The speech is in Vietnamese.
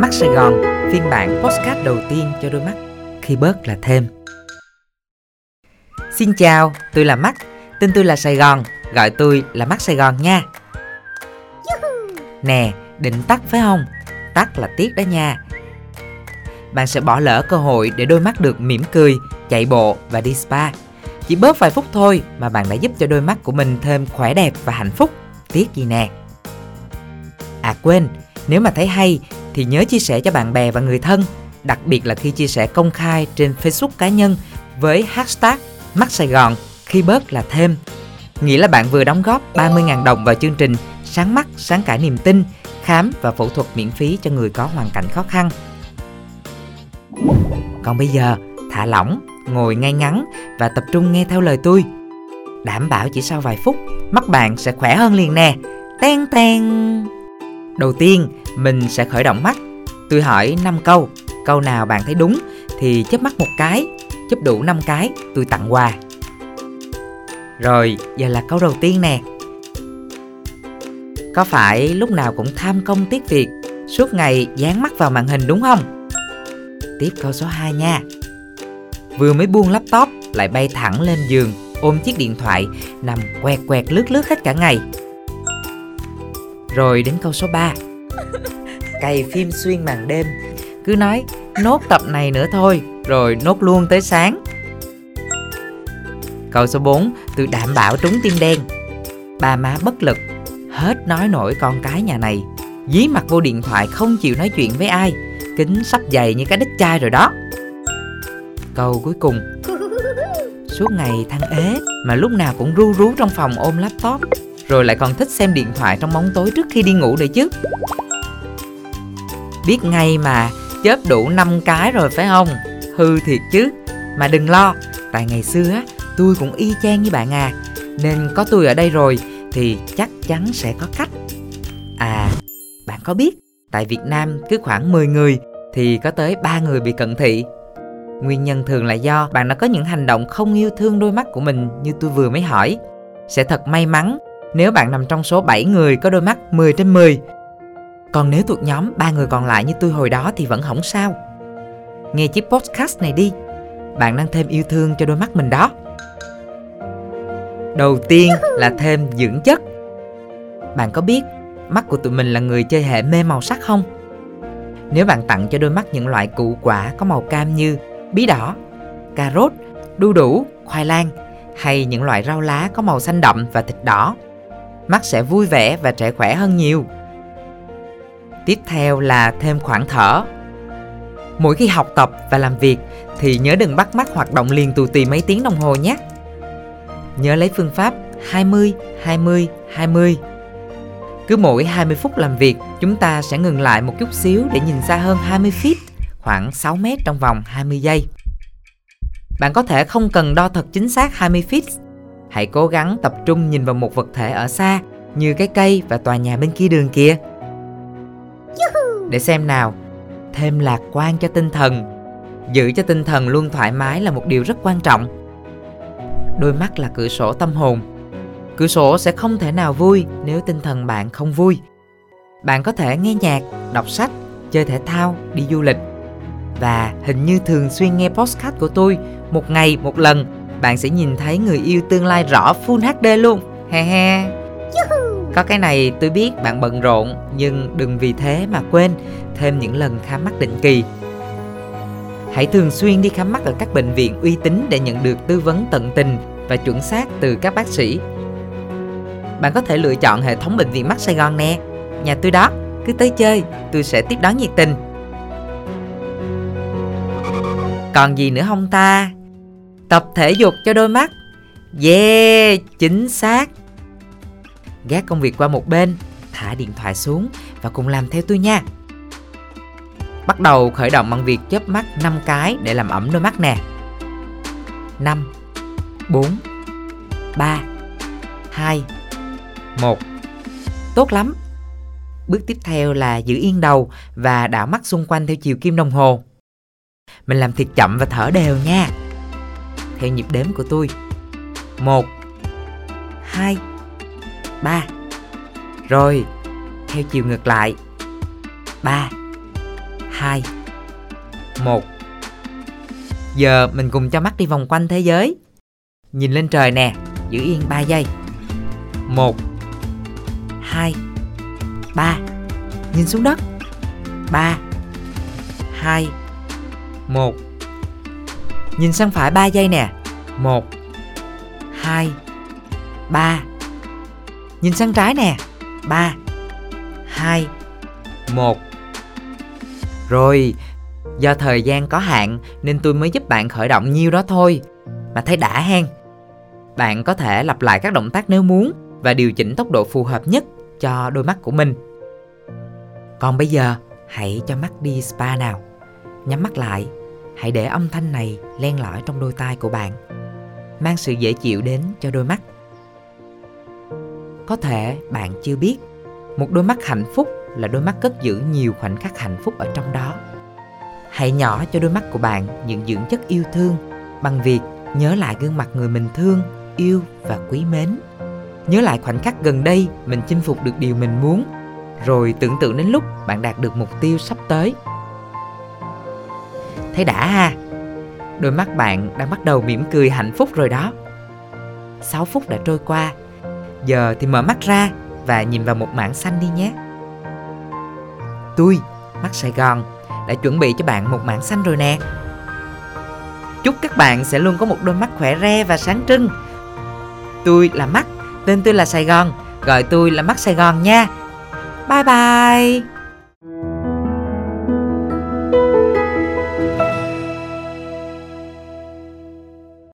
Mắt Sài Gòn, phiên bản postcard đầu tiên cho đôi mắt khi bớt là thêm. Xin chào, tôi là Mắt, tên tôi là Sài Gòn, gọi tôi là Mắt Sài Gòn nha. Nè, định tắt phải không? Tắt là tiếc đó nha. Bạn sẽ bỏ lỡ cơ hội để đôi mắt được mỉm cười, chạy bộ và đi spa. Chỉ bớt vài phút thôi mà bạn đã giúp cho đôi mắt của mình thêm khỏe đẹp và hạnh phúc. Tiếc gì nè. À quên, nếu mà thấy hay thì nhớ chia sẻ cho bạn bè và người thân, đặc biệt là khi chia sẻ công khai trên Facebook cá nhân với hashtag mắt Sài Gòn khi bớt là thêm. Nghĩa là bạn vừa đóng góp 30.000 đồng vào chương trình Sáng mắt, sáng cả niềm tin, khám và phẫu thuật miễn phí cho người có hoàn cảnh khó khăn. Còn bây giờ, thả lỏng, ngồi ngay ngắn và tập trung nghe theo lời tôi. Đảm bảo chỉ sau vài phút, mắt bạn sẽ khỏe hơn liền nè. Ten ten. Đầu tiên, mình sẽ khởi động mắt. Tôi hỏi 5 câu, câu nào bạn thấy đúng thì chớp mắt một cái, chớp đủ 5 cái, tôi tặng quà. Rồi, giờ là câu đầu tiên nè. Có phải lúc nào cũng tham công tiếc việc, suốt ngày dán mắt vào màn hình đúng không? Tiếp câu số 2 nha. Vừa mới buông laptop lại bay thẳng lên giường, ôm chiếc điện thoại, nằm quẹt quẹt lướt lướt hết cả ngày. Rồi đến câu số 3 Cày phim xuyên màn đêm. Cứ nói, nốt tập này nữa thôi, Rồi nốt luôn tới sáng. Câu số 4 Tôi đảm bảo trúng tim đen. Ba má bất lực, Hết nói nổi con cái nhà này. Dí mặt vô điện thoại không chịu nói chuyện với ai. Kính sắp dày như cái đít chai rồi đó. Câu cuối cùng. Suốt ngày thăng ế, Mà lúc nào cũng ru rú trong phòng ôm laptop rồi lại còn thích xem điện thoại trong bóng tối trước khi đi ngủ nữa chứ. Biết ngay mà, chớp đủ 5 cái rồi phải không? Hư thiệt chứ. Mà đừng lo, Tại ngày xưa á, tôi cũng y chang như bạn à. Nên có tôi ở đây rồi, Thì chắc chắn sẽ có cách À bạn có biết, Tại Việt Nam cứ khoảng 10 người, Thì có tới 3 người bị cận thị. Nguyên nhân thường là do bạn đã có những hành động không yêu thương đôi mắt của mình như tôi vừa mới hỏi. Sẽ thật may mắn nếu bạn nằm trong số 7 người có đôi mắt 10 trên 10. Còn nếu thuộc nhóm ba người còn lại như tôi hồi đó thì vẫn không sao. Nghe chiếc podcast này đi, bạn đang thêm yêu thương cho đôi mắt mình đó. Đầu tiên là thêm dưỡng chất. Bạn có biết mắt của tụi mình là người chơi hệ mê màu sắc không? Nếu bạn tặng cho đôi mắt những loại củ quả có màu cam như bí đỏ, cà rốt, đu đủ, khoai lang hay những loại rau lá có màu xanh đậm và thịt đỏ mắt sẽ vui vẻ và trẻ khỏe hơn nhiều. Tiếp theo là thêm khoảng thở. Mỗi khi học tập và làm việc thì nhớ đừng bắt mắt hoạt động liền tù tì mấy tiếng đồng hồ nhé. Nhớ lấy phương pháp 20 20 20. Cứ mỗi 20 phút làm việc, chúng ta sẽ ngừng lại một chút xíu để nhìn xa hơn 20 feet, khoảng 6 mét trong vòng 20 giây. Bạn có thể không cần đo thật chính xác 20 feet Hãy cố gắng tập trung nhìn vào một vật thể ở xa như cái cây và tòa nhà bên kia đường kia. Để xem nào, thêm lạc quan cho tinh thần. Giữ cho tinh thần luôn thoải mái là một điều rất quan trọng. Đôi mắt là cửa sổ tâm hồn. Cửa sổ sẽ không thể nào vui nếu tinh thần bạn không vui. Bạn có thể nghe nhạc, đọc sách, chơi thể thao, đi du lịch. Và hình như thường xuyên nghe podcast của tôi một ngày một lần bạn sẽ nhìn thấy người yêu tương lai rõ Full HD luôn. He he. Có cái này tôi biết bạn bận rộn nhưng đừng vì thế mà quên thêm những lần khám mắt định kỳ. Hãy thường xuyên đi khám mắt ở các bệnh viện uy tín để nhận được tư vấn tận tình và chuẩn xác từ các bác sĩ. Bạn có thể lựa chọn hệ thống bệnh viện mắt Sài Gòn nè. Nhà tôi đó, cứ tới chơi, tôi sẽ tiếp đón nhiệt tình. Còn gì nữa không ta? Tập thể dục cho đôi mắt. Yeah, chính xác. Gác công việc qua một bên Thả điện thoại xuống Và cùng làm theo tôi nha. Bắt đầu khởi động bằng việc chớp mắt 5 cái để làm ẩm đôi mắt nè. 5 4 3 2 1 Tốt lắm. Bước tiếp theo là giữ yên đầu và đảo mắt xung quanh theo chiều kim đồng hồ. Mình làm thiệt chậm và thở đều nha theo nhịp đếm của tôi. 1 2 3 Rồi, theo chiều ngược lại, 3 2 1 Giờ mình cùng cho mắt đi vòng quanh thế giới. Nhìn lên trời nè Giữ yên 3 giây. 1 2 3 Nhìn xuống đất. 3 2 1 Nhìn sang phải 3 giây nè. 1 2 3 Nhìn sang trái nè. 3 2 1 Rồi, Do thời gian có hạn Nên tôi mới giúp bạn khởi động nhiêu đó thôi. Mà thấy đã hen. Bạn có thể lặp lại các động tác nếu muốn Và điều chỉnh tốc độ phù hợp nhất Cho đôi mắt của mình. Còn bây giờ, Hãy cho mắt đi spa nào. Nhắm mắt lại. Hãy để âm thanh này len lỏi trong đôi tai của bạn Mang sự dễ chịu đến cho đôi mắt. Có thể bạn chưa biết Một đôi mắt hạnh phúc là đôi mắt cất giữ nhiều khoảnh khắc hạnh phúc ở trong đó. Hãy nhỏ cho đôi mắt của bạn những dưỡng chất yêu thương Bằng việc nhớ lại gương mặt người mình thương, yêu và quý mến. Nhớ lại khoảnh khắc gần đây mình chinh phục được điều mình muốn Rồi tưởng tượng đến lúc bạn đạt được mục tiêu sắp tới. Thấy đã ha. Đôi mắt bạn đang bắt đầu mỉm cười hạnh phúc rồi đó. 6 phút đã trôi qua. Giờ thì mở mắt ra và nhìn vào một mảng xanh đi nhé. Tôi, mắt Sài Gòn, đã chuẩn bị cho bạn một mảng xanh rồi nè. Chúc các bạn sẽ luôn có một đôi mắt khỏe re và sáng trưng. Tôi là Mắt, tên tôi là Sài Gòn, gọi tôi là Mắt Sài Gòn nha. Bye bye.